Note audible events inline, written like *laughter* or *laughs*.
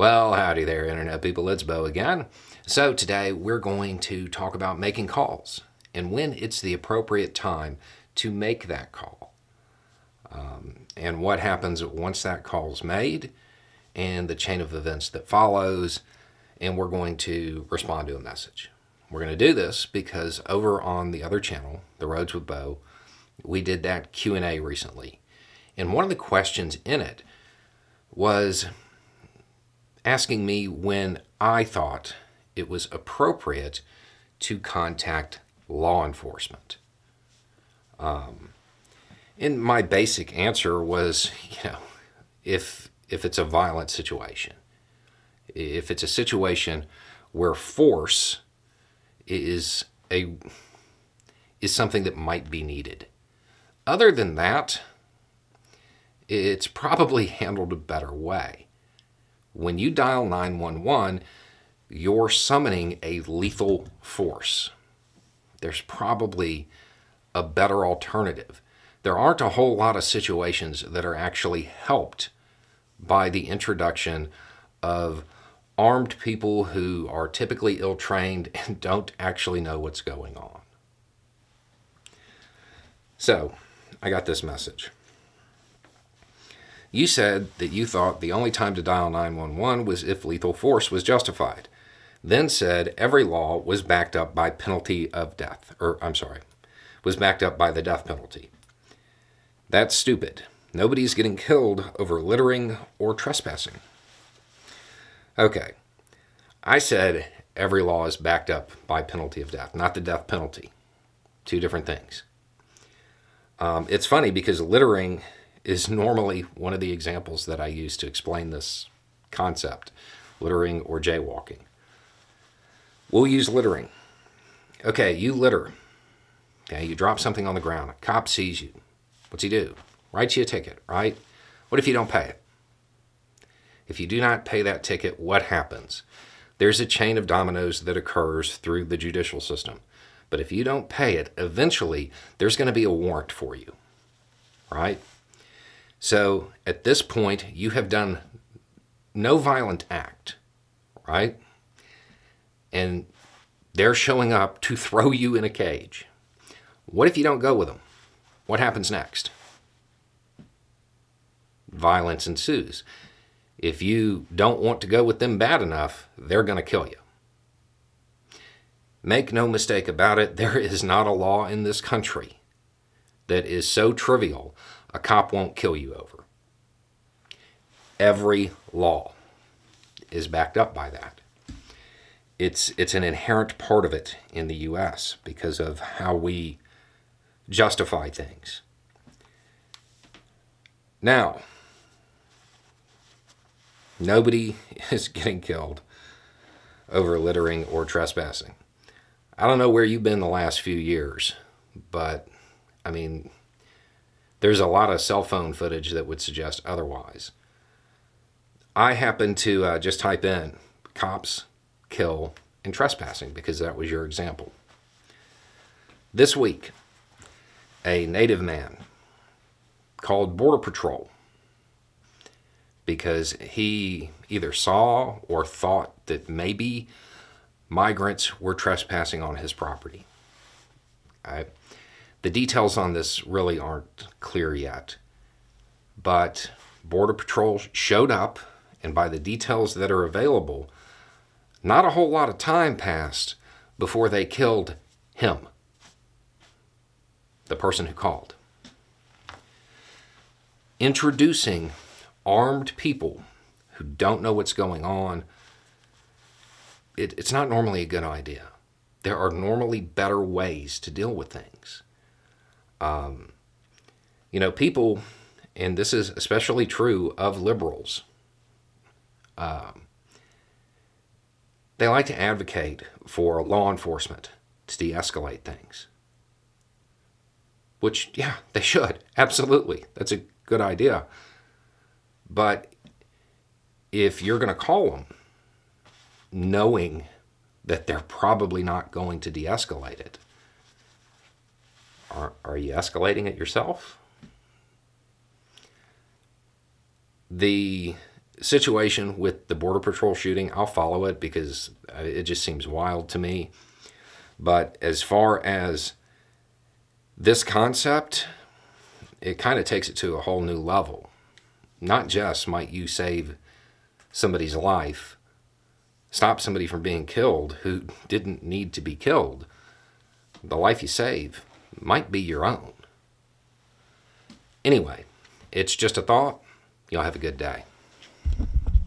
Well, howdy there, Internet people. It's Beau again. So, today we're going to talk about making calls and when it's the appropriate time to make that call. Um, and what happens once that call is made and the chain of events that follows. And we're going to respond to a message. We're going to do this because over on the other channel, The Roads with Beau, we did that Q&A recently. And one of the questions in it was asking me when I thought it was appropriate to contact law enforcement. Um, and my basic answer was, you know, if if it's a violent situation, if it's a situation where force is a is something that might be needed. Other than that, it's probably *laughs* handled a better way. When you dial 911, you're summoning a lethal force. There's probably a better alternative. There aren't a whole lot of situations that are actually helped by the introduction of armed people who are typically ill trained *laughs* and don't actually know what's going on. So, I got this message. You said that you thought the only time to dial 911 was if lethal force was justified. Then said every law was backed up by penalty of death, or I'm sorry, was backed up by the death penalty. That's stupid. Nobody's getting killed over littering or trespassing. Okay. I said every law is backed up by penalty of death, not the death penalty. Two different things. Um, it's funny because littering is normally one of the examples that I use to explain this concept littering or jaywalking. We'll use littering. Okay, you litter. Okay, you drop something on the ground. A cop sees you. What's he do? Writes you a ticket, right? What if you don't pay it? If you do not pay that ticket, what happens? There's a chain of dominoes that occurs through the judicial system. But if you don't pay it, eventually there's going to be a warrant for you, right? So at this point, you have done no violent act, right? And they're showing up to throw you in a cage. What if you don't go with them? What happens next? Violence ensues. If you don't want to go with them bad enough, they're going to kill you. Make no mistake about it, *laughs* there is not a law in this country that is so trivial a cop won't kill you over. Every law is backed up by that. It's, it's an inherent part of it in the U.S. because of how we justify things. Now, nobody *laughs* is getting killed over littering or trespassing. I don't know where you've been the last few years, but I mean, there's a lot of cell phone footage that would suggest otherwise. I happened to uh, just type in cops kill and trespassing because that was your example. This week, a native man called Border Patrol because he either saw or thought that maybe migrants were trespassing on his property. I, the details on this really aren't clear yet, but Border Patrol showed up, and by the details that are available, not a whole lot of time passed before they killed him, the person who called. Introducing armed people who don't know what's going on it, it's not normally a good idea. There are normally better ways to deal with things. Um, you know, people, and this is especially true of liberals, um, they like to advocate for law enforcement to de escalate things. Which, yeah, they should. Absolutely. That's a good idea. But if you're going to call them knowing that they're probably not going to de escalate it. Are, are you escalating it yourself? The situation with the Border Patrol shooting, I'll follow it because uh, it just seems wild to me. But as far as this concept, it kind of takes it to a whole new level. Not just might you save somebody's life, stop somebody from being killed who didn't need to be killed. The life you save might be your own. Anyway, it's just a thought. Y'all have a good day.